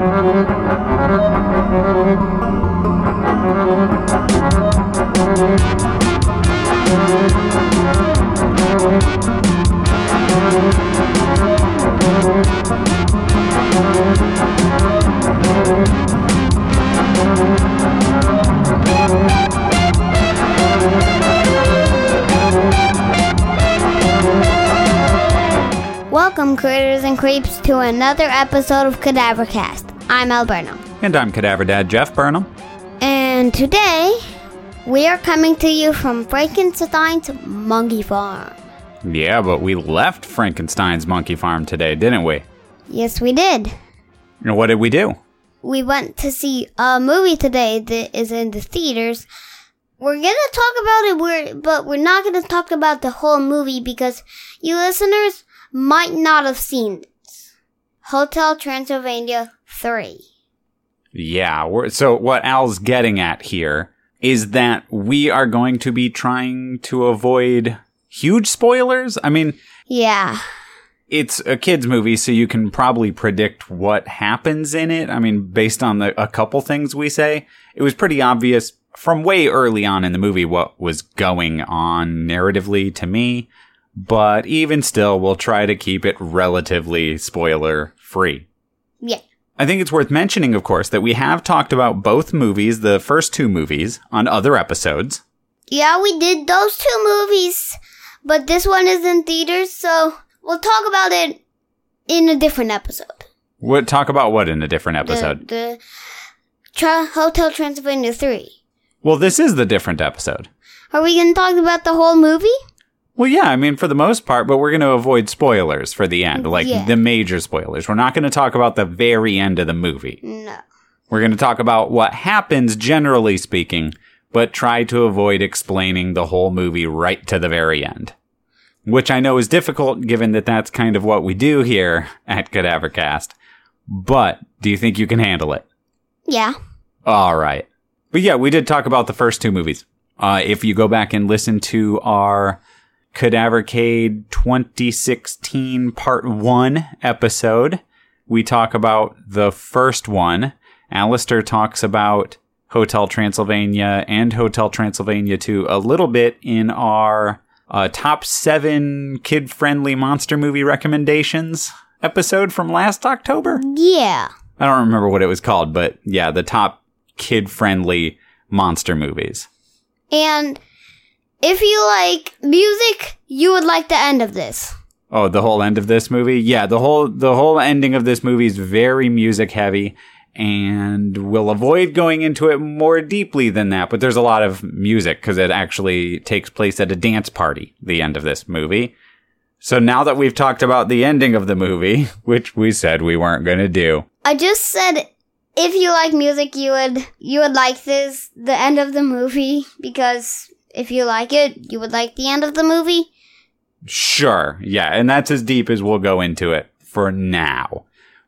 Thank and creeps, to another episode of Cadavercast. I'm Alberto. And I'm Cadaver Dad Jeff Burnham. And today, we are coming to you from Frankenstein's Monkey Farm. Yeah, but we left Frankenstein's Monkey Farm today, didn't we? Yes, we did. And what did we do? We went to see a movie today that is in the theaters. We're gonna talk about it, we're, but we're not gonna talk about the whole movie because you listeners might not have seen this. Hotel Transylvania 3. Yeah, we're, so what Al's getting at here is that we are going to be trying to avoid huge spoilers. I mean, Yeah. it's a kids movie, so you can probably predict what happens in it. I mean, based on the, a couple things we say, it was pretty obvious from way early on in the movie what was going on narratively to me. But even still, we'll try to keep it relatively spoiler free. Yeah. I think it's worth mentioning, of course, that we have talked about both movies, the first two movies, on other episodes. Yeah, we did those two movies, but this one is in theaters, so we'll talk about it in a different episode. We'll talk about what in a different The- episode. The, Tra- Hotel Transylvania 3. well, this is the different episode. Are we going to talk about the whole movie? Well, yeah, I mean, for the most part, but we're going to avoid spoilers for the end, like Yeah. the major spoilers. We're not going to talk about the very end of the movie. No. We're going to talk about what happens, generally speaking, but try to avoid explaining the whole movie right to the very end. Which I know is difficult given that that's kind of what we do here at Cadavercast. But do you think you can handle it? Yeah. All right. But yeah, we did talk about the first two movies. Uh, if you go back and listen to our Cadavercade 2016 Part 1 episode, we talk about the first one. Alistair talks about Hotel Transylvania and Hotel Transylvania 2 a little bit in our uh, top seven kid friendly monster movie recommendations episode from last October. Yeah. I don't remember what it was called, but yeah, the top kid friendly monster movies. And if you like music, you would like the end of this. Oh, the whole end of this movie? Yeah, the whole the whole ending of this movie is very music heavy and we'll avoid going into it more deeply than that, but there's a lot of music cuz it actually takes place at a dance party the end of this movie. So now that we've talked about the ending of the movie, which we said we weren't going to do, I just said if you like music, you would you would like this the end of the movie because if you like it, you would like the end of the movie. Sure. Yeah. And that's as deep as we'll go into it for now.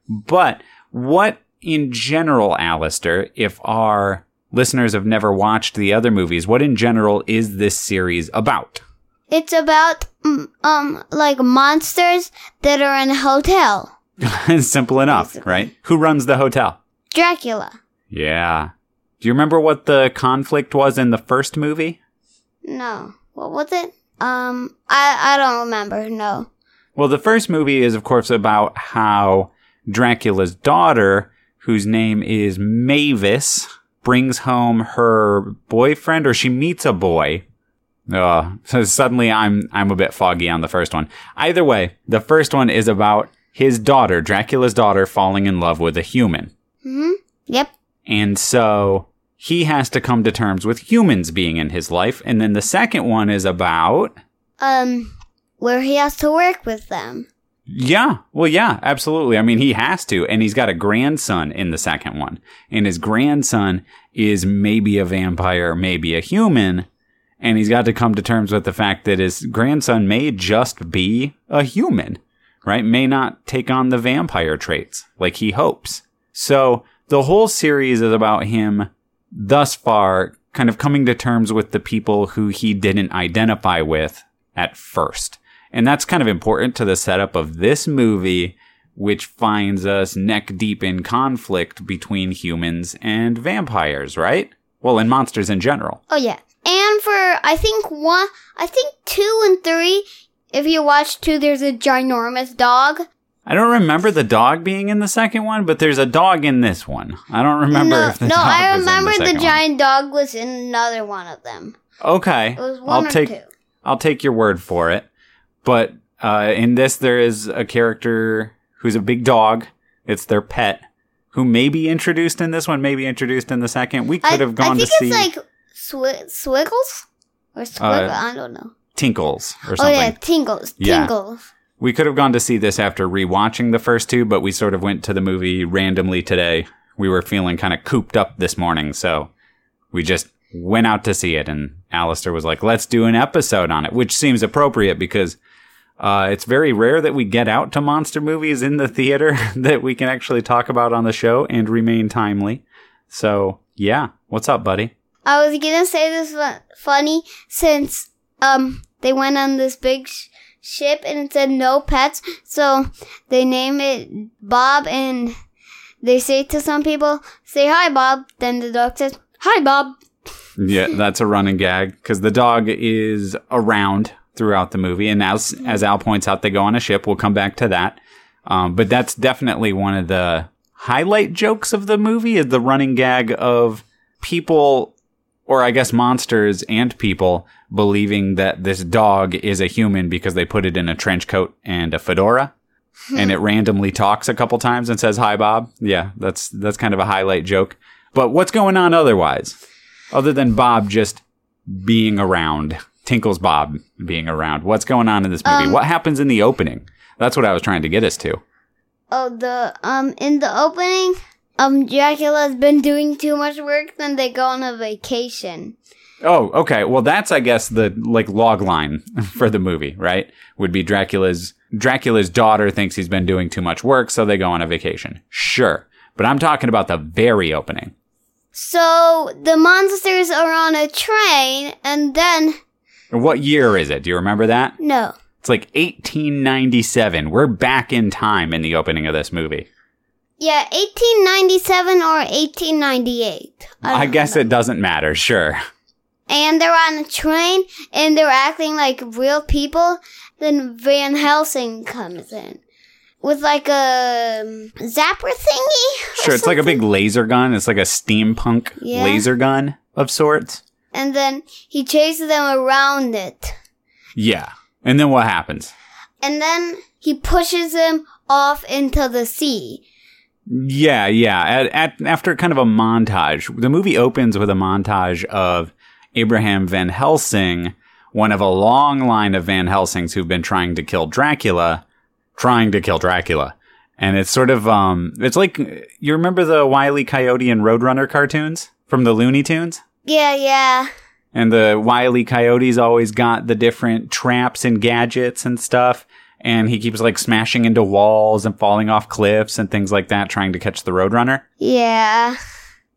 But what in general, Alistair, if our listeners have never watched the other movies, what in general is this series about? It's about mm, um like monsters that are in a hotel. Simple enough, Basically. right? Who runs the hotel? Dracula. Yeah. Do you remember what the conflict was in the first movie? No. What was it? Um I I don't remember. No. Well, the first movie is, of course, about how Dracula's daughter, whose name is Mavis, brings home her boyfriend, or she meets a boy. Uh, so suddenly I'm I'm a bit foggy on the first one. Either way, the first one is about his daughter, Dracula's daughter, falling in love with a human. Mhm. Yep. And so he has to come to terms with humans being in his life. And then the second one is about Um where he has to work with them. Yeah. Well, yeah, absolutely. I mean, he has to. And he's got a grandson in the second one. And his grandson is maybe a vampire, maybe a human. And he's got to come to terms with the fact that his grandson may just be a human, right? May not take on the vampire traits like he hopes. So the whole series is about him thus far kind of coming to terms with the people who he didn't identify with at first. And that's kind of important to the setup of this movie, which finds us neck deep in conflict between humans and vampires, right? Well, and monsters in general. Oh yeah. And for I think one, I think two and three. If you watch two, there's a ginormous dog. I don't remember the dog being in the second one, but there's a dog in this one. I don't remember no, if the no, dog I was in remember the, the, second one. giant dog was in another one of them. Okay, It was one I'll take two. I'll take your word for it. But uh, in this, there is a character who's a big dog. It's their pet, who may be introduced in this one, may be introduced in the second. We I, could have gone I think to see it's like swi- Swiggles or Squiggle. I don't know. Tinkles or something. Oh yeah, Tinkles. Yeah. We could have gone to see this after rewatching the first two, but we sort of went to the movie randomly today. We were feeling kind of cooped up this morning, so we just went out to see it. And Alistair was like, let's do an episode on it, which seems appropriate because uh, it's very rare that we get out to monster movies in the theater that we can actually talk about on the show and remain timely. So, yeah. What's up, buddy? I was gonna say this was funny since um they went on this big sh- ship and it said no pets, so they name it Bob and they say to some people, "Say hi, Bob." Then the dog says, "Hi, Bob." Yeah, that's a running gag because the dog is around throughout the movie, and as as Al points out, they go on a ship. We'll come back to that, um, but that's definitely one of the highlight jokes of the movie is the running gag of people, or I guess monsters and people, believing that this dog is a human because they put it in a trench coat and a fedora. and it randomly talks a couple times and says hi bob yeah that's that's kind of a highlight joke but what's going on otherwise other than Bob just being around, Tinkles Bob being around. What's going on in this movie? Um, what happens in the opening? That's what I was trying to get us to. Oh, the um in the opening, um Dracula's been doing too much work. Then they go on a vacation. Oh, okay. Well, that's I guess the like log line for the movie, right? Would be Dracula's Dracula's daughter thinks he's been doing too much work, so they go on a vacation. Sure. But I'm talking about the very opening. So the monsters are on a train, and then What year is it? Do you remember that? no, It's like 1897. We're back in time in the opening of this movie. Yeah, eighteen ninety seven or eighteen ninety eight. I guess it doesn't matter. Sure. And they're on a train, and they're acting like real people. Then Van Helsing comes in with like a um, zapper thingy. Sure, it's like a big laser gun. It's like a steampunk Yeah. laser gun of sorts. and then he chases them around it. Yeah. And then what happens? And then he pushes him off into the sea. Yeah, yeah. At, at, after kind of a montage, the movie opens with a montage of Abraham Van Helsing, one of a long line of Van Helsings who've been trying to kill Dracula, trying to kill Dracula. And it's sort of, um, it's like, you remember the Wile E. Coyote and Roadrunner cartoons from the Looney Tunes? Yeah, yeah. And the Wile E. Coyote's always got the different traps and gadgets and stuff. And he keeps like smashing into walls and falling off cliffs and things like that, trying to catch the Roadrunner. Yeah.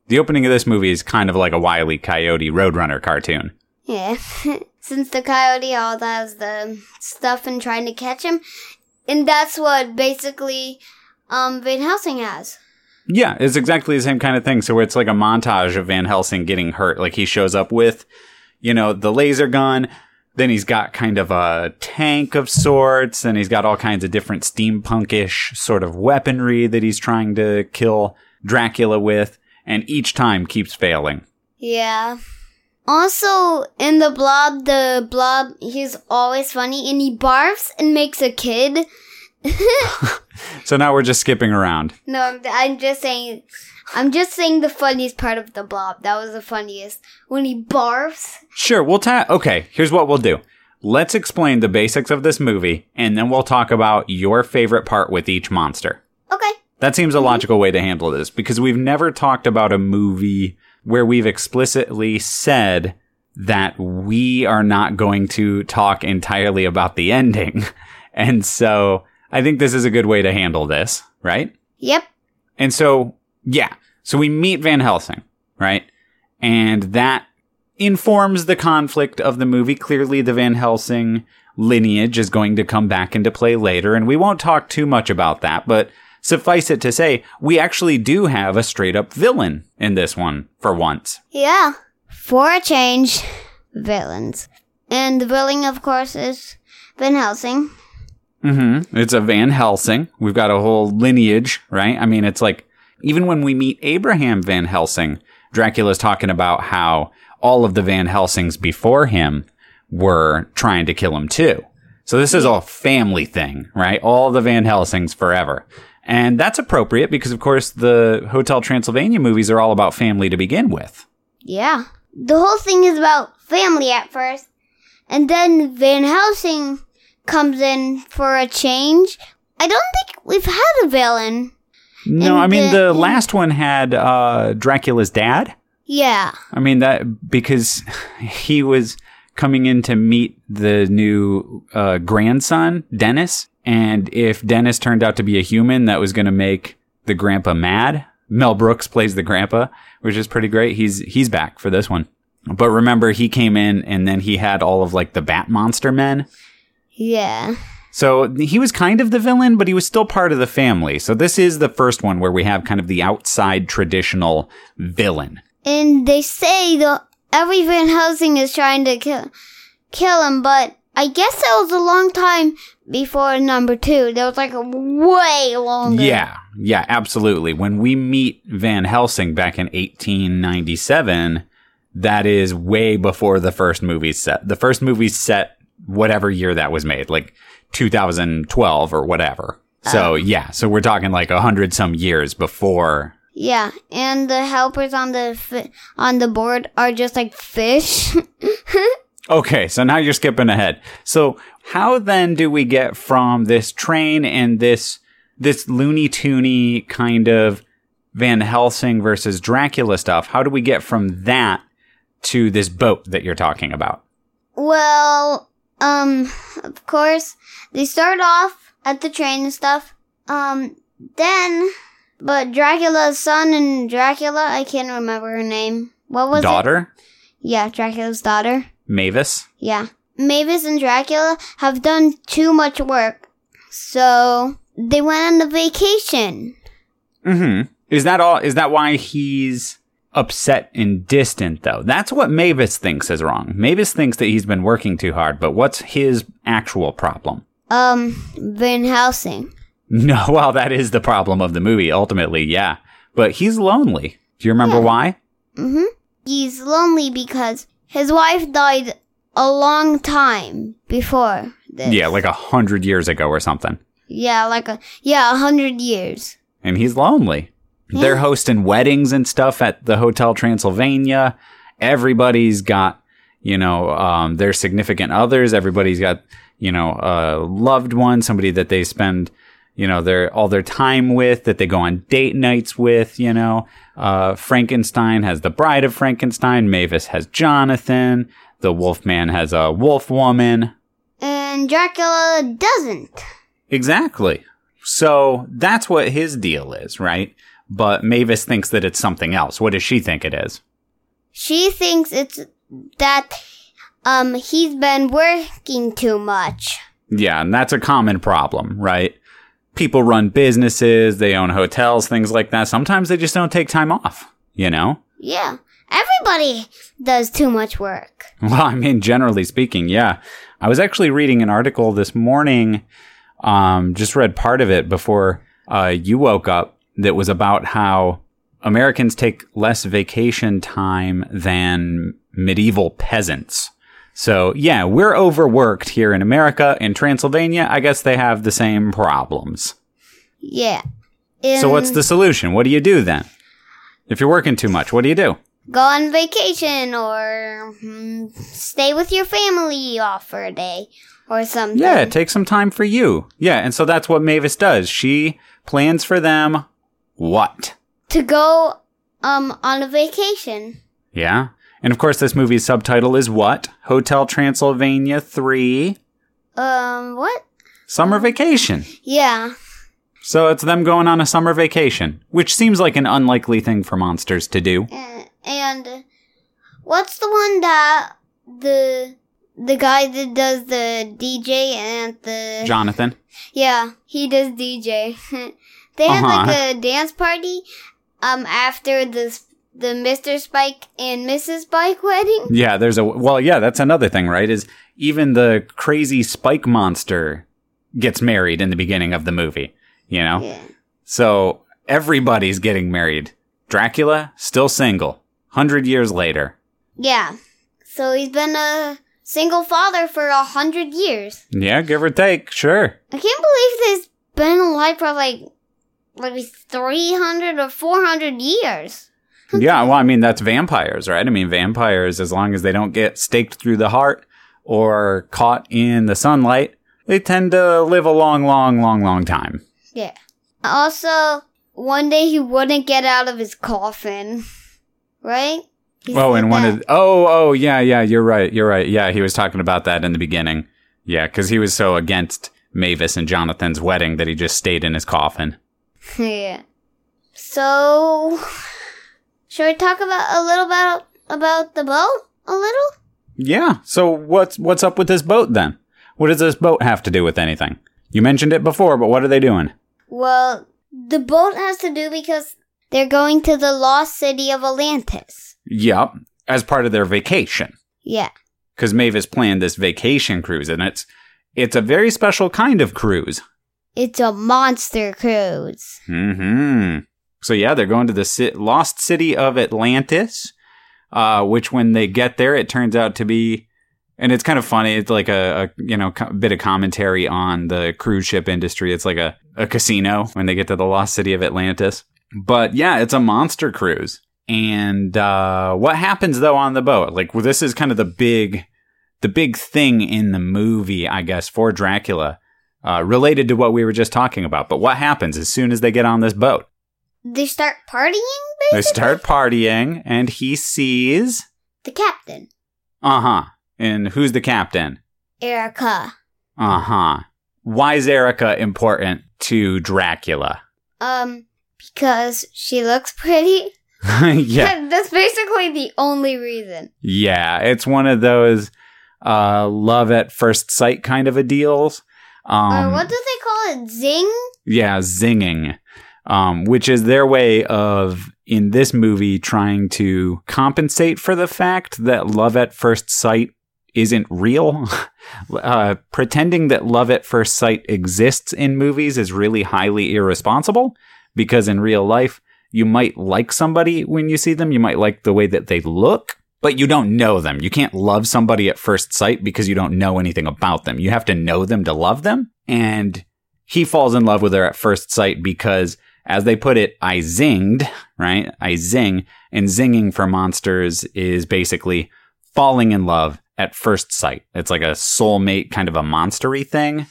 The opening of this movie is kind of like a Wile E. Coyote Roadrunner cartoon. Yeah. Since the coyote all has the stuff and trying to catch him. And that's what basically um Van Helsing has. Yeah, it's exactly the same kind of thing. So it's like a montage of Van Helsing getting hurt. Like he shows up with, you know, the laser gun. Then he's got kind of a tank of sorts, and he's got all kinds of different steampunkish sort of weaponry that he's trying to kill Dracula with, and each time keeps failing. Yeah. Also, in the blob, the blob, he's always funny and he barfs and makes a kid. So now we're just skipping around. No, I'm- I'm just saying, I'm just saying the funniest part of the blob. That was the funniest. When he barfs. Sure, we'll ta- okay, here's what we'll do. Let's explain the basics of this movie, and then we'll talk about your favorite part with each monster. Okay. That seems a mm-hmm. logical way to handle this because we've never talked about a movie where we've explicitly said that we are not going to talk entirely about the ending. And so I think this is a good way to handle this, right? Yep. And so, yeah. So we meet Van Helsing, right? And that informs the conflict of the movie. Clearly, the Van Helsing lineage is going to come back into play later, and we won't talk too much about that, but suffice it to say, we actually do have a straight up villain in this one for once. Yeah. For a change, villains. And the villain, of course, is Van Helsing. Mm-hmm. It's a Van Helsing. We've got a whole lineage, right? I mean, it's like even when we meet Abraham Van Helsing, Dracula's talking about how all of the Van Helsings before him were trying to kill him too. So this is a family thing, right? All the Van Helsings forever. And that's appropriate because, of course, the Hotel Transylvania movies are all about family to begin with. Yeah. The whole thing is about family at first. And then Van Helsing comes in for a change. I don't think we've had a villain. No, And I mean, the- the last one had uh, Dracula's dad. Yeah. I mean that because he was coming in to meet the new uh, grandson, Dennis, and if Dennis turned out to be a human, that was going to make the grandpa mad. Mel Brooks plays the grandpa, which is pretty great. He's he's back for this one. But remember, he came in and then he had all of like the Bat Monster men. Yeah. So he was kind of the villain, but he was still part of the family. So this is the first one where we have kind of the outside traditional villain. And they say the every Van Helsing is trying to kill kill him, but I guess that was a long time before number two. That was like a way longer. Yeah, yeah, absolutely. When we meet Van Helsing back in 1897, that is way before the first movie set. The first movie set whatever year that was made, like 2012 or whatever. So oh. yeah, so we're talking like a hundred some years before. Yeah, and the helpers on the fi- on the board are just like fish. Okay, so now you're skipping ahead. So how then do we get from this train and this this Looney Toony kind of Van Helsing versus Dracula stuff? How do we get from that to this boat that you're talking about? well, um, of course, they start off at the train and stuff. Um, then, but Dracula's son and Dracula, I can't remember her name. What was it? Daughter Yeah, Dracula's daughter. Mavis. Yeah. Mavis and Dracula have done too much work. So they went on a vacation. Mm-hmm. Is that all? Is that why he's upset and distant though? That's what Mavis thinks is wrong. Mavis thinks that he's been working too hard, but what's his actual problem? Um, Van Helsing. No, well, that is the problem of the movie, ultimately, yeah. But he's lonely. Do you remember why? Mm-hmm. He's lonely because his wife died a long time before this. Yeah, like a hundred years ago or something. Yeah, like a yeah, a hundred years. And he's lonely. They're hosting weddings and stuff at the Hotel Transylvania. Everybody's got, you know, um, their significant others. Everybody's got, you know, a loved one, somebody that they spend, you know, their all their time with, that they go on date nights with. You know, uh, Frankenstein has the Bride of Frankenstein. Mavis has Jonathan. The Wolfman has a Wolf Woman. And Dracula doesn't. Exactly. So that's what his deal is, right? But Mavis thinks that it's something else. What does she think it is? She thinks it's that um he's been working too much. Yeah, and that's a common problem, right? People run businesses, they own hotels, things like that. Sometimes they just don't take time off, you know? Yeah. Everybody does too much work. Well, I mean, generally speaking, yeah. I was actually reading an article this morning, um, just read part of it before uh, you woke up, that was about how Americans take less vacation time than medieval peasants. So, yeah, we're overworked here in America. In Transylvania, I guess they have the same problems. Yeah. So, what's the solution? What do you do then? If you're working too much, what do you do? go on vacation or mm, stay with your family off for a day or something. Yeah, take some time for you. Yeah, and so that's what Mavis does. She plans for them what? to go um on a vacation. Yeah. And of course, this movie's subtitle is what? Hotel Transylvania 3 Um, what? Summer Vacation. Yeah. So it's them going on a summer vacation, which seems like an unlikely thing for monsters to do. Uh, and what's the one that the the guy that does the DJ and the Jonathan. yeah, he does DJ. they had Uh-huh. like a dance party um after the the Mr. Spike and Mrs. Spike wedding. Yeah, there's a well, yeah, that's another thing, right? Is even the crazy spike monster gets married in the beginning of the movie, you know? Yeah. So everybody's getting married. Dracula still single. 100 years later. Yeah. So he's been a single father for a hundred years. Yeah, give or take, sure. I can't believe he's been alive for like maybe three hundred or four hundred years. Yeah, well, I mean, that's vampires, right? I mean, vampires, as long as they don't get staked through the heart or caught in the sunlight, they tend to live a long, long, long, long time. Yeah. Also, one day he wouldn't get out of his coffin, right? He Oh, and one that. of oh, oh, yeah, yeah, you're right, you're right. Yeah, he was talking about that in the beginning. Yeah, because he was so against Mavis and Jonathan's wedding that he just stayed in his coffin. Yeah. So, should we talk about a little about about the boat? A little? Yeah. So what's what's up with this boat then? What does this boat have to do with anything? You mentioned it before, but what are they doing? Well, the boat has to do because they're going to the lost city of Atlantis. Yep, as part of their vacation. Yeah. because Mavis planned this vacation cruise, and it's it's a very special kind of cruise. It's a monster cruise. Hmm. So yeah, they're going to the ci- lost city of Atlantis, uh, which when they get there, it turns out to be, and it's kind of funny. It's like a, a you know co- bit of commentary on the cruise ship industry. It's like a a casino when they get to the lost city of Atlantis. But yeah, it's a monster cruise. And uh, what happens though on the boat? Like well, this is kind of the big, the big thing in the movie, I guess, for Dracula, uh, related to what we were just talking about. But what happens as soon as they get on this boat? They start partying, They start partying, and he sees, The captain, uh huh. And who's the captain? Erica. Uh huh. Why is Erica important to Dracula? Um, because she looks pretty. yeah. That's basically the only reason. Yeah, it's one of those uh, love at first sight kind of a deals. Um, or what do they call it? Zing? yeah, zinging, um, which is their way of in this movie trying to compensate for the fact that love at first sight isn't real. uh, pretending that love at first sight exists in movies is really highly irresponsible because in real life you might like somebody when you see them. You might like the way that they look, but you don't know them. You can't love somebody at first sight because you don't know anything about them. You have to know them to love them. And he falls in love with her at first sight because, as they put it, I zinged, right? I zing. And zinging for monsters is basically falling in love at first sight. It's like a soulmate kind of a monstery thing.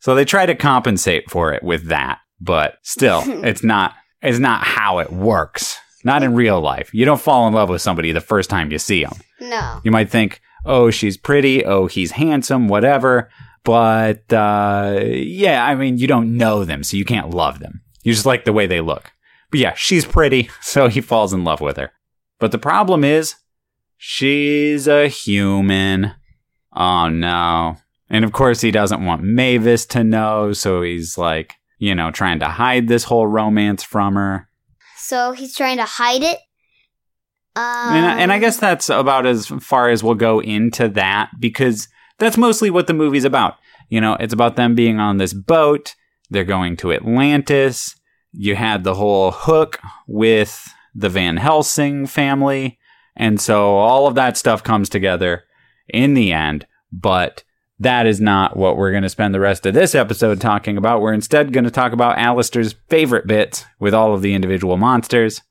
So they try to compensate for it with that, but still, it's not it's not how it works. Not in real life. You don't fall in love with somebody the first time you see them. No. You might think, "Oh, she's pretty. Oh, he's handsome, whatever." But uh yeah, I mean, you don't know them, so you can't love them. You just like the way they look. But yeah, she's pretty, so he falls in love with her. But the problem is she's a human. Oh no. And of course he doesn't want Mavis to know, so he's like, you know, trying to hide this whole romance from her. So he's trying to hide it. Um, and, I- and I guess that's about as far as we'll go into that because that's mostly what the movie's about. You know, it's about them being on this boat. They're going to Atlantis. You had the whole hook with the Van Helsing family. And so all of that stuff comes together in the end. But that is not what we're going to spend the rest of this episode talking about. We're instead going to talk about Alistair's favorite bits with all of the individual monsters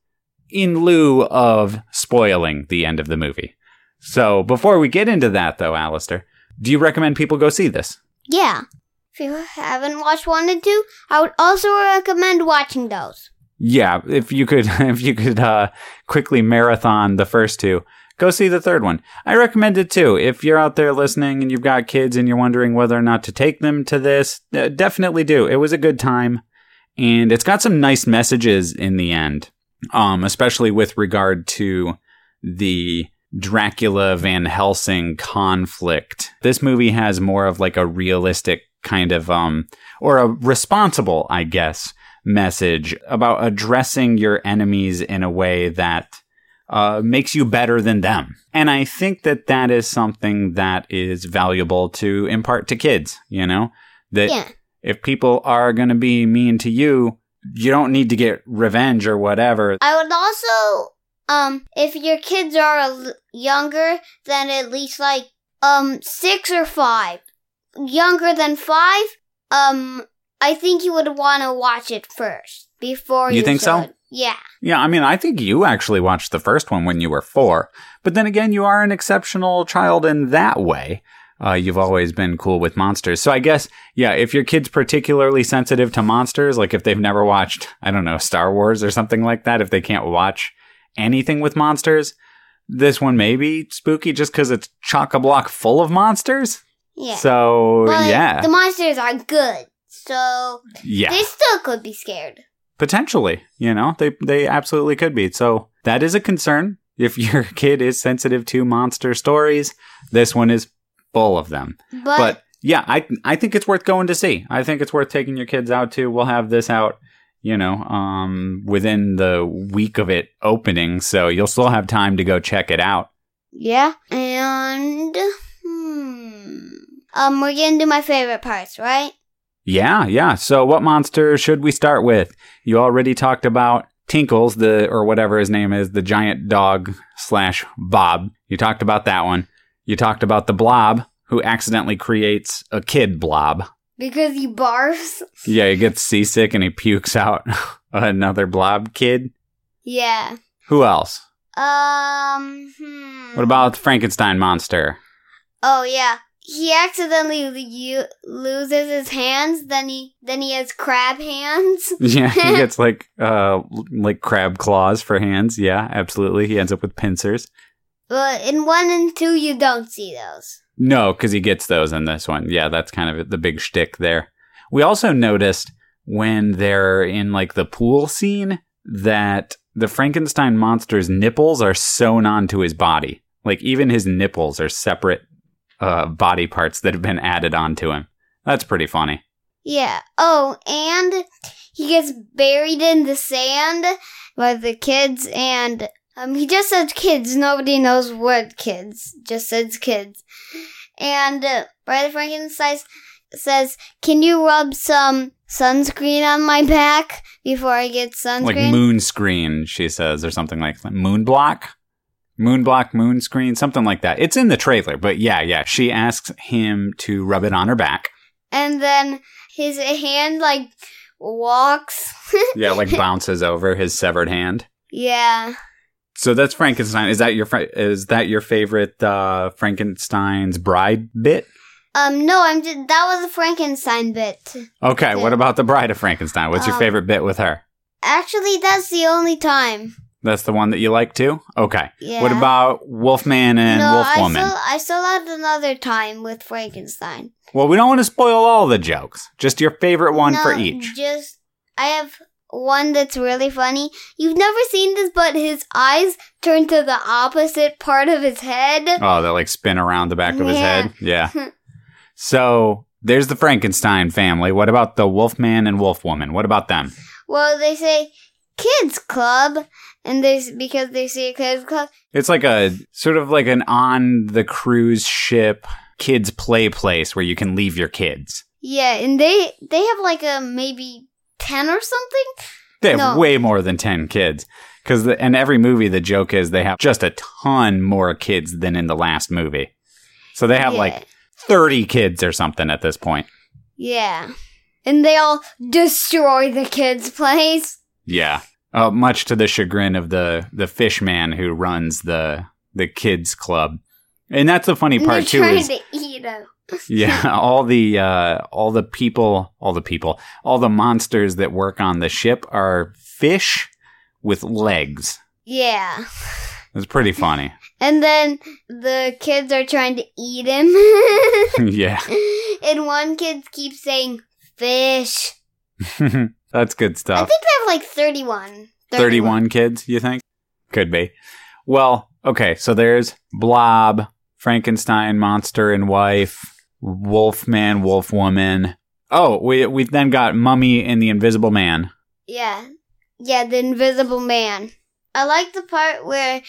in lieu of spoiling the end of the movie. So before we get into that, though, Alistair, do you recommend people go see this? yeah. If you haven't watched one and two, I would also recommend watching those. Yeah, if you could, if you could uh, quickly marathon the first two, go see the third one. I recommend it too. If you're out there listening and you've got kids and you're wondering whether or not to take them to this, uh, definitely do. It was a good time, and it's got some nice messages in the end, um, especially with regard to the Dracula Van Helsing conflict. This movie has more of like a realistic kind of um or a responsible, I guess, message about addressing your enemies in a way that uh, makes you better than them. And I think that that is something that is valuable to impart to kids, you know? That Yeah. if people are going to be mean to you, you don't need to get revenge or whatever. I would also, um, if your kids are l- younger than at least like, um, six or five, younger than five, um, I think you would want to watch it first before You you. think so? Yeah. Yeah, I mean, I think you actually watched the first one when you were four. But then again, you are an exceptional child in that way. Uh, you've always been cool with monsters. So I guess, yeah, if your kid's particularly sensitive to monsters, like if they've never watched, I don't know, Star Wars or something like that, if they can't watch anything with monsters, this one may be spooky just because it's chock a block full of monsters. Yeah. So, but yeah. the monsters are good, so yeah. they still could be scared. Potentially, you know, they they absolutely could be. So that is a concern. If your kid is sensitive to monster stories, this one is full of them. But, But yeah, I I think it's worth going to see. I think it's worth taking your kids out to. We'll have this out, you know, um, within the week of it opening, so you'll still have time to go check it out. yeah, and hmm, um, we're gonna do my favorite parts, right? Yeah, yeah. So what monster should we start with? You already talked about Tinkles, the or whatever his name is, the giant dog slash Bob. You talked about that one. You talked about the Blob, who accidentally creates a kid Blob. Because he barfs. Yeah, he gets seasick and he pukes out another Blob kid. Yeah. Who else? Um. Hmm. What about the Frankenstein monster? Oh yeah. He accidentally lo- loses his hands. Then he then he has crab hands. Yeah, he gets like uh like crab claws for hands. Yeah, absolutely. He ends up with pincers. But in one and two, you don't see those. No, because he gets those in this one. Yeah, that's kind of the big shtick there. We also noticed when they're in like the pool scene that the Frankenstein monster's nipples are sewn onto his body. Like even his nipples are separate uh, body parts that have been added onto him. That's pretty funny. Yeah. Oh, and he gets buried in the sand by the kids, and um, he just says kids. Nobody knows what kids. Just says kids. And uh, Bride of Frankenstein says, "Can you rub some sunscreen on my back before I get sunscreen?" Like moon screen, she says, or something like that. Moon block? Moon Moonscreen, something like that. It's in the trailer, but yeah, yeah. She asks him to rub it on her back. and then his hand like walks. Yeah, like bounces over his severed hand. yeah. So that's Frankenstein. Is that your fr- is that your favorite uh, Frankenstein's bride bit? Um. No, I'm. Just, that was a Frankenstein bit. Okay, what about the Bride of Frankenstein? What's your Um, favorite bit with her? Actually, that's the only time. That's the one that you like too. Okay. Yeah. What about Wolfman and no, I Wolfwoman? still, I still had another time with Frankenstein. well, we don't want to spoil all the jokes. Just your favorite one for No, each. Just, I have one that's really funny. You've never seen this, but his eyes turn to the opposite part of his head. Oh, that like spin around the back of his head. Yeah. so there's the Frankenstein family. What about the Wolfman and Wolfwoman? What about them? Well, they say kids club, and they because they say kids club. It's like a sort of like an on the cruise ship kids play place where you can leave your kids. Yeah, and they they have like a maybe ten or something. They have No. way more than 10 kids. Because in every movie, the joke is they have just a ton more kids than in the last movie. So they have Yeah. like 30 kids or something at this point. Yeah. And they all destroy the kids' place. Yeah. Uh, much to the chagrin of the, the fish man who runs the, the kids club. And that's the funny part too trying is to eat them. Yeah, all the uh, all the people, all the people, all the monsters that work on the ship are fish with legs. Yeah. It's pretty funny. And then the kids are trying to eat him. yeah, and one kid keeps saying fish. That's good stuff. I think they have like 31. 31 kids, you think? Could be. Well, Okay, so there's Blob, Frankenstein, Monster and Wife, Wolfman, Wolfwoman. Oh, we we then got Mummy and the Invisible Man. Yeah. Yeah, the invisible man. I like the part where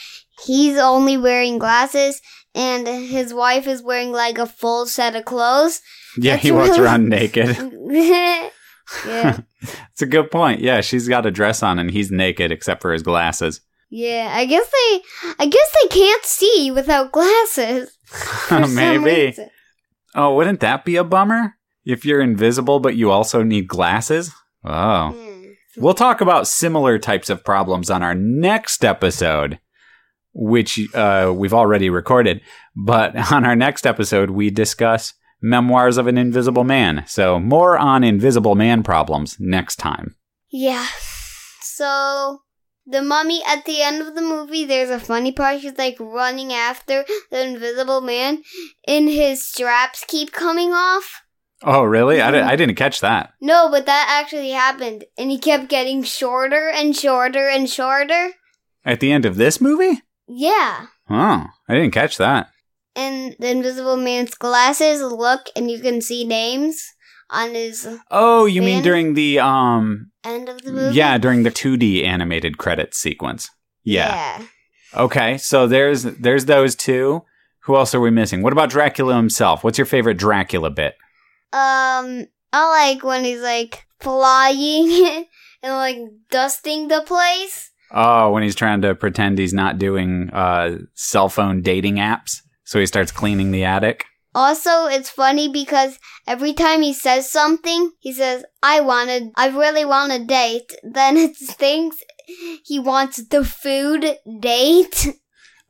he's only wearing glasses and his wife is wearing like a full set of clothes. Yeah, That's he walks really- around naked. yeah. It's a good point. Yeah, she's got a dress on and he's naked except for his glasses. Yeah, I guess they I guess they can't see without glasses. Maybe. Oh, wouldn't that be a bummer? If you're invisible but you also need glasses? Oh. We'll talk about similar types of problems on our next episode, which uh, we've already recorded. But on our next episode, we discuss Memoirs of an Invisible Man. So, more on invisible man problems next time. Yeah. So the mummy at the end of the movie, there's a funny part. She's like running after the invisible man, and his straps keep coming off. Oh, really? I, di- mm-hmm. I didn't catch that. No, but that actually happened, and he kept getting shorter and shorter and shorter. At the end of this movie? Yeah. Oh, I didn't catch that. And the invisible man's glasses look, and you can see names on his Oh, you mean during the um end of the movie. yeah, during the 2D animated credits sequence. Yeah. Yeah. Okay, so there's there's those two. Who else are we missing? What about Dracula himself? What's your favorite Dracula bit? Um, I like when he's like flying and like dusting the place. Oh, when he's trying to pretend he's not doing uh, cell phone dating apps, so he starts cleaning the attic. Also, it's funny because every time he says something, he says, I wanted, I really want a date. Then it thinks he wants the food date.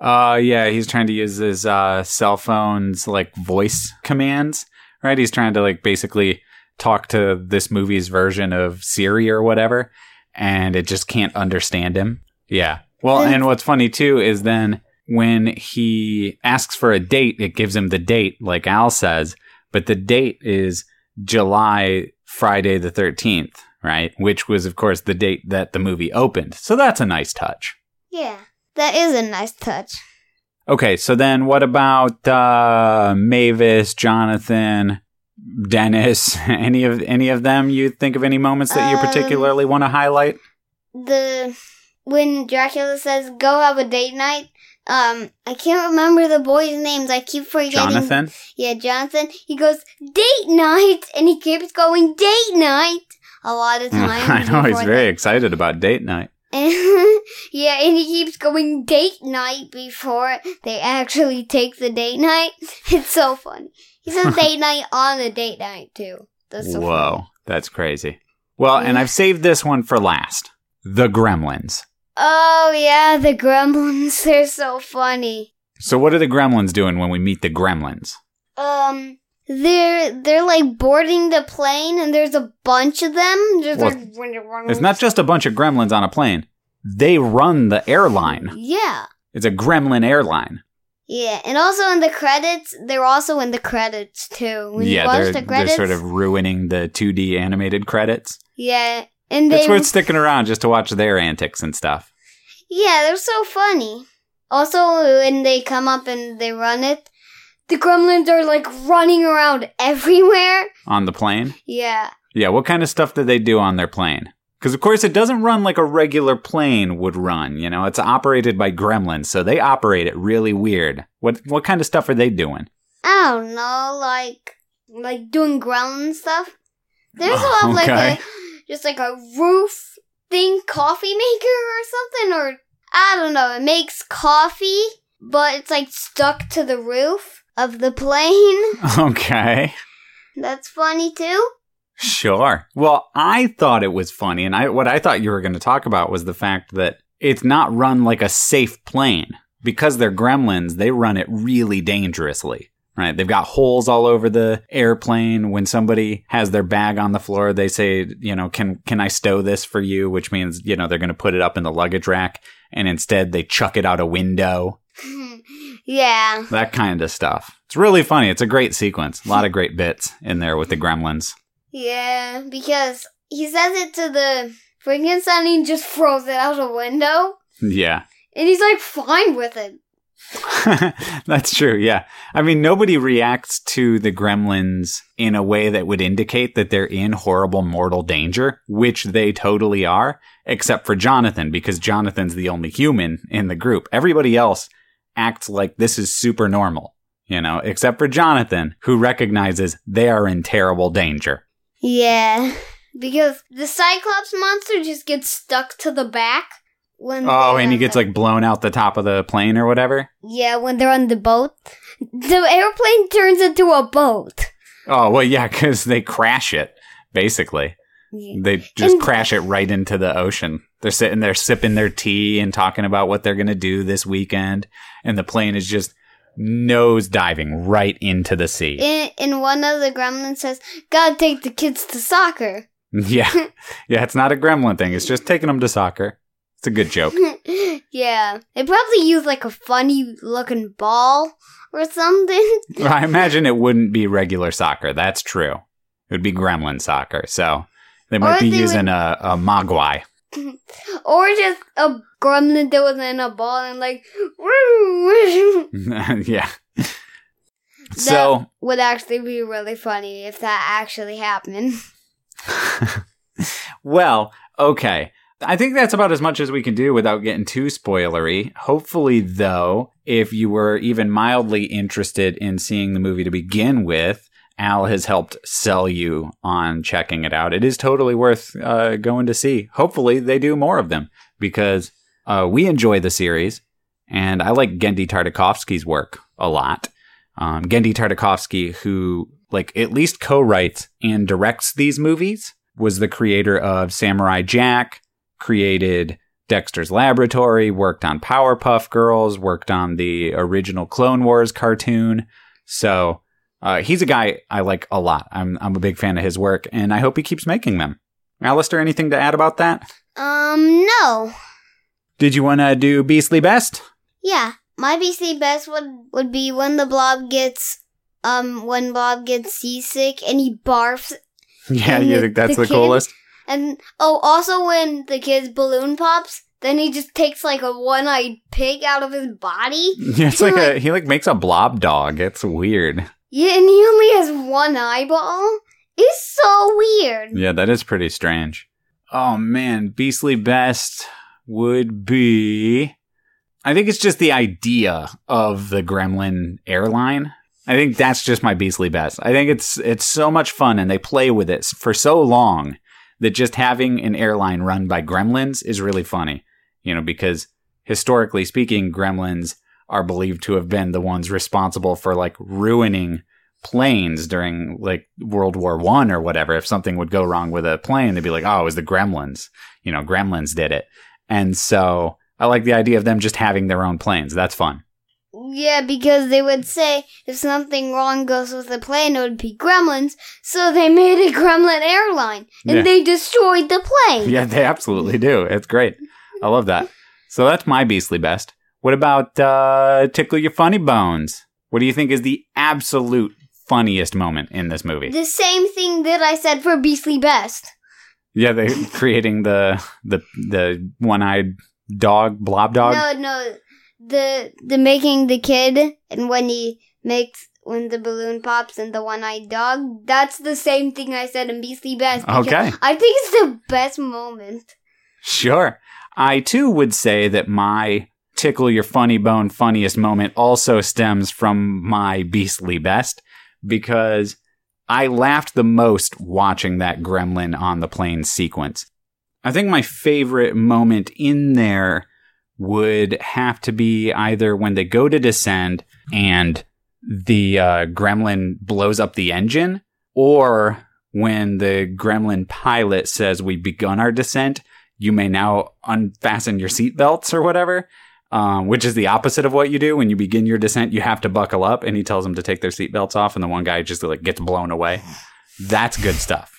Uh, yeah, he's trying to use his uh, cell phone's like voice commands, right? He's trying to like basically talk to this movie's version of Siri or whatever, and it just can't understand him. Yeah. Well, and what's funny too is then when he asks for a date, it gives him the date, like Al says, but the date is July Friday the 13th, right? Which was, of course, the date that the movie opened. So that's a nice touch. Yeah, that is a nice touch. Okay, so then what about uh, Mavis, Jonathan, Dennis? Any of any of them? You think of any moments that you Um, particularly want to highlight? The, when Dracula says, go have a date night, um, I can't remember the boys' names. I keep forgetting. Jonathan. Yeah, Jonathan. He goes date night, and he keeps going date night a lot of times. I know he's very excited about date night. yeah, and he keeps going date night before they actually take the date night. It's so funny. He says date night on the date night too. That's so Whoa, funny. that's crazy. Well, and I've saved this one for last. The Gremlins. Oh yeah, the gremlins. They're so funny. So what are the Gremlins doing when we meet the Gremlins? Um, they're they're like boarding the plane, and there's a bunch of them. There's Well, like It's not just a bunch of gremlins on a plane. They run the airline. Yeah. It's a gremlin airline. Yeah, and also in the credits, they're also in the credits too. When you yeah, watch they're, the they're sort of ruining the 2D animated credits. yeah, and they It's worth sticking around just to watch their antics and stuff. yeah, they're so funny. Also, when they come up and they run it, the gremlins are like running around everywhere. On the plane? Yeah, Yeah, what kind of stuff do they do on their plane? Because, of course, it doesn't run like a regular plane would run. You know, it's operated by gremlins, so they operate it really weird. What what kind of stuff are they doing? I don't know, like like doing gremlin stuff. There's a lot of like a just like a roof thing, coffee maker or something, or I don't know. It makes coffee, but it's like stuck to the roof of the plane. Okay. That's funny too. Sure. Well, I thought it was funny, and I what I thought you were going to talk about was the fact that it's not run like a safe plane because they're gremlins. They run it really dangerously. Right? They've got holes all over the airplane. When somebody has their bag on the floor, they say, you know, can can I stow this for you? Which means, you know, they're going to put it up in the luggage rack, and instead they chuck it out a window. yeah. That kind of stuff. It's really funny. It's a great sequence. A lot of great bits in there with the gremlins. Yeah, because he says it to the Frankenstein and he just throws it out a window. Yeah. And he's like fine with it. That's true. Yeah. I mean, nobody reacts to the gremlins in a way that would indicate that they're in horrible mortal danger, which they totally are, except for Jonathan, because Jonathan's the only human in the group. Everybody else acts like this is super normal, you know, except for Jonathan, who recognizes they are in terrible danger. Yeah, because the Cyclops monster just gets stuck to the back when. Oh, and he gets like blown out the top of the plane or whatever. Yeah, when they're on the boat, the airplane turns into a boat. Oh, well, yeah, because they crash it, basically. Yeah. They just And- crash it right into the ocean. They're sitting there sipping their tea and talking about what they're going to do this weekend. And the plane is just nose diving right into the sea. In, in one of the gremlins says, "Gotta take the kids to soccer." yeah. Yeah, it's not a gremlin thing. It's just taking them to soccer. It's a good joke. yeah, they probably use like a funny looking ball or something. I imagine it wouldn't be regular soccer. That's true. It would be gremlin soccer. So they might Or be they using a, a mogwai. or just a gremlin that was in a ball and like woo! yeah. So would actually be really funny if that actually happened. well, okay. I think that's about as much as we can do without getting too spoilery. Hopefully, though, if you were even mildly interested in seeing the movie to begin with, Al has helped sell you on checking it out. It is totally worth uh, going to see. Hopefully, they do more of them because uh, we enjoy the series, and I like Genndy Tartakovsky's work a lot. Um, Genndy Tartakovsky, who like at least co-writes and directs these movies, was the creator of Samurai Jack, created Dexter's Laboratory, worked on Powerpuff Girls, worked on the original Clone Wars cartoon. So uh, he's a guy I like a lot. I'm I'm a big fan of his work, and I hope he keeps making them. Alistair, anything to add about that? Um, no. Did you want to do Beastly Best? Yeah, my Beastly best would would be when the blob gets um when Blob gets seasick and he barfs Yeah, you think that's the the, coolest? And oh also when the kid's balloon pops then he just takes like a one-eyed pig out of his body. Yeah, it's like a he like makes a blob dog. It's weird. Yeah, and he only has one eyeball. It's so weird. Yeah, that is pretty strange. Oh man, Beastly Best would be. I think it's just the idea of the Gremlin airline. I think that's just my Beastly Best. I think it's it's so much fun and they play with it for so long that just having an airline run by gremlins is really funny. You know, because historically speaking, gremlins are believed to have been the ones responsible for like ruining planes during like World War One or whatever. If something would go wrong with a plane, they'd be like, "Oh, it was the Gremlins." You know, Gremlins did it. And so I like the idea of them just having their own planes. That's fun. Yeah, because they would say if something wrong goes with the plane, it would be gremlins. So they made a gremlin airline and Yeah. they destroyed the plane. Yeah, they absolutely do. It's great. I love that. So that's my beastly best. What about uh, Tickle Your Funny Bones? What do you think is the absolute funniest moment in this movie? The same thing that I said for Beastly Best. Yeah, they creating the the the one eyed dog, blob dog. No, no, the the making the kid and when he makes when the balloon pops and the one-eyed dog. That's the same thing I said in Beastly Best. Okay. I think it's the best moment. Sure. I too would say that my tickle your funny bone funniest moment also stems from my beastly best because I laughed the most watching that gremlin on the plane sequence. I think my favorite moment in there would have to be either when they go to descend and the uh, gremlin blows up the engine or when the gremlin pilot says we've begun our descent you may now unfasten your seatbelts or whatever, um, which is the opposite of what you do when you begin your descent. You have to buckle up, and he tells them to take their seatbelts off, and the one guy just like gets blown away. That's good stuff.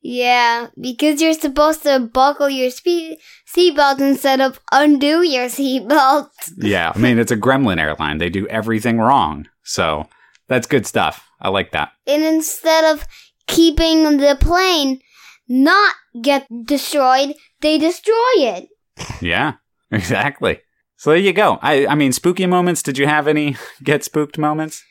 Yeah, because you're supposed to buckle your spe- seatbelt instead of undo your seatbelt. Yeah, I mean it's a Gremlin airline; they do everything wrong, so that's good stuff. I like that. And instead of keeping the plane not get destroyed, they destroy it. Yeah, exactly. So there you go. I, I mean, spooky moments. Did you have any get spooked moments?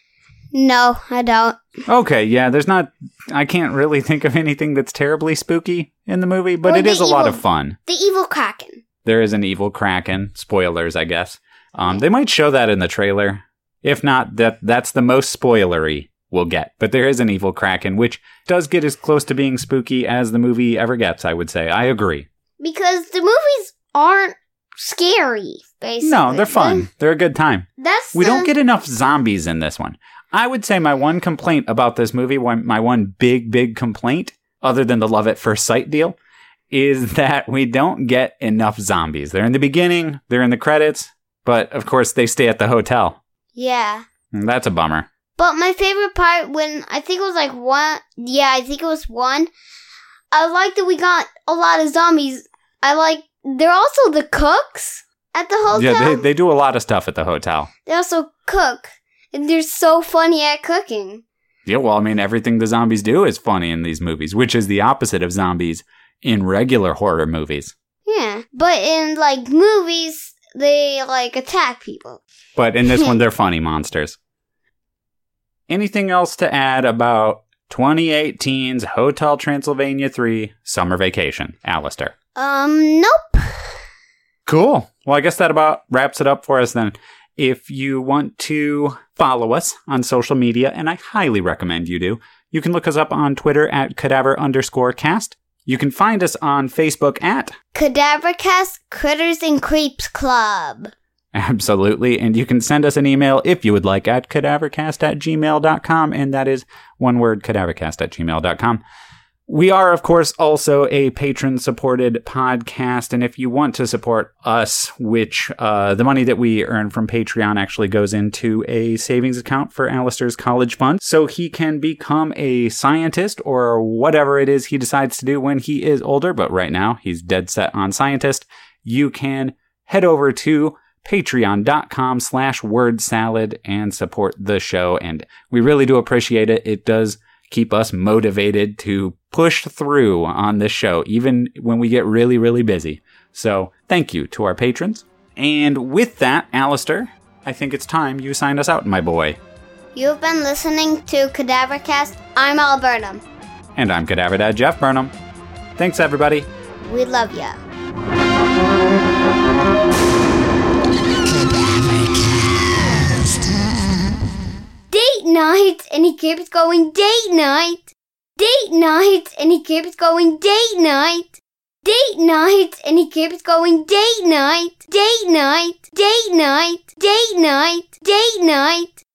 No, I don't. Okay, yeah, there's not. I can't really think of anything that's terribly spooky in the movie, but Or it is a lot of fun. The evil kraken. There is an evil kraken. Spoilers, I guess. Um, they might show that in the trailer. If not, that that's the most spoilery we'll get. But there is an evil kraken, which does get as close to being spooky as the movie ever gets. I would say. I agree. Because the movies aren't scary, basically. No, they're fun. They're a good time. That's We the- don't get enough zombies in this one. I would say my one complaint about this movie, one, my one big, big complaint, other than the love at first sight deal, is that we don't get enough zombies. They're in the beginning, they're in the credits, but of course they stay at the hotel. Yeah. And that's a bummer. But my favorite part when I think it was like one, yeah, I think it was one. I like that we got a lot of zombies. I like they're also the cooks at the hotel. Yeah, they, they do a lot of stuff at the hotel. They also cook, and they're so funny at cooking. Yeah, well, I mean, everything the zombies do is funny in these movies, which is the opposite of zombies in regular horror movies. Yeah, but in like movies, they like attack people. But in this one, they're funny monsters. Anything else to add about 2018's Hotel Transylvania 3 Summer Vacation, Alistair? Um, nope. Cool. Well, I guess that about wraps it up for us then. If you want to follow us on social media, and I highly recommend you do, you can look us up on Twitter at cadaver underscore cast. You can find us on Facebook at Cadavercast Critters and Creeps Club. Absolutely. And you can send us an email if you would like at cadavercast at gmail.com. And that is one word, cadavercast at gmail.com. We are, of course, also a patron supported podcast. And if you want to support us, which uh, the money that we earn from Patreon actually goes into a savings account for Alistair's college fund, so he can become a scientist or whatever it is he decides to do when he is older. But right now, he's dead set on scientist. You can head over to patreon.com slash word salad and support the show. And we really do appreciate it. It does keep us motivated to push through on this show, even when we get really, really busy. So thank you to our patrons. And with that, Alistair, I think it's time you signed us out, my boy. You've been listening to Cadavercast. I'm Alberta. And I'm Cadaver Dad Jeff Burnham. Thanks, everybody. We love ya. Night, and he keeps going date night. Date night, and he keeps going date night. Date night, and he keeps going date night. Date night, date night, date night, date night.